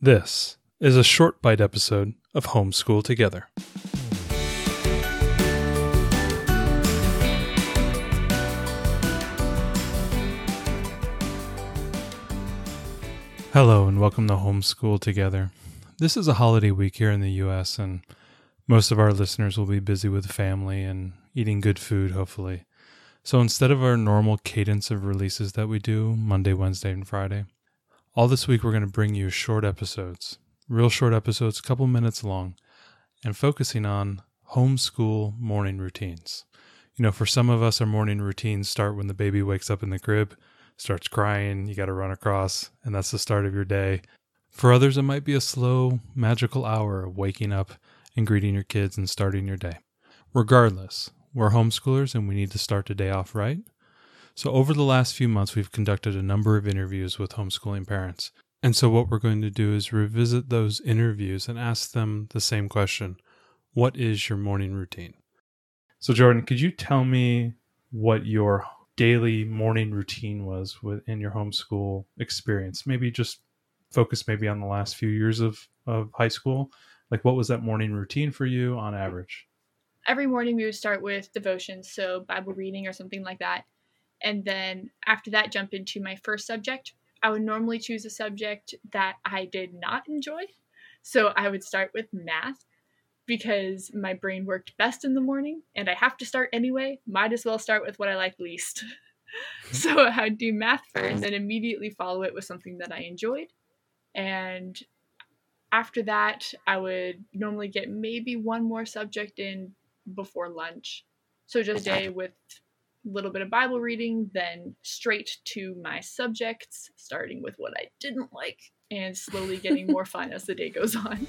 This is a short bite episode of Homeschool Together. Hello, and welcome to Homeschool Together. This is a holiday week here in the U.S., and most of our listeners will be busy with family and eating good food, hopefully. So instead of our normal cadence of releases that we do Monday, Wednesday, and Friday, all this week we're going to bring you short episodes, real short episodes, a couple minutes long, and focusing on homeschool morning routines. You know, for some of us, our morning routines start when the baby wakes up in the crib, starts crying, you got to run across, and that's the start of your day. For others, it might be a slow, magical hour of waking up and greeting your kids and starting your day. Regardless, we're homeschoolers and we need to start the day off right. So, over the last few months, we've conducted a number of interviews with homeschooling parents. And so, what we're going to do is revisit those interviews and ask them the same question What is your morning routine? So, Jordan, could you tell me what your daily morning routine was within your homeschool experience? Maybe just focus maybe on the last few years of, of high school. Like, what was that morning routine for you on average? every morning we would start with devotions, so Bible reading or something like that. And then after that, jump into my first subject. I would normally choose a subject that I did not enjoy. So I would start with math because my brain worked best in the morning and I have to start anyway. Might as well start with what I like least. so I'd do math first and immediately follow it with something that I enjoyed. And after that, I would normally get maybe one more subject in before lunch. So just a day with little bit of Bible reading, then straight to my subjects, starting with what I didn't like and slowly getting more fun as the day goes on.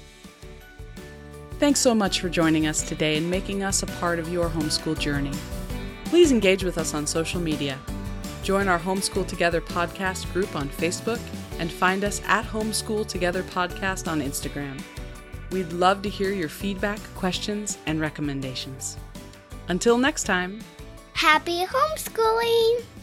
Thanks so much for joining us today and making us a part of your homeschool journey. Please engage with us on social media. Join our Homeschool Together podcast group on Facebook and find us at Homeschool Together Podcast on Instagram. We'd love to hear your feedback, questions, and recommendations. Until next time, Happy homeschooling!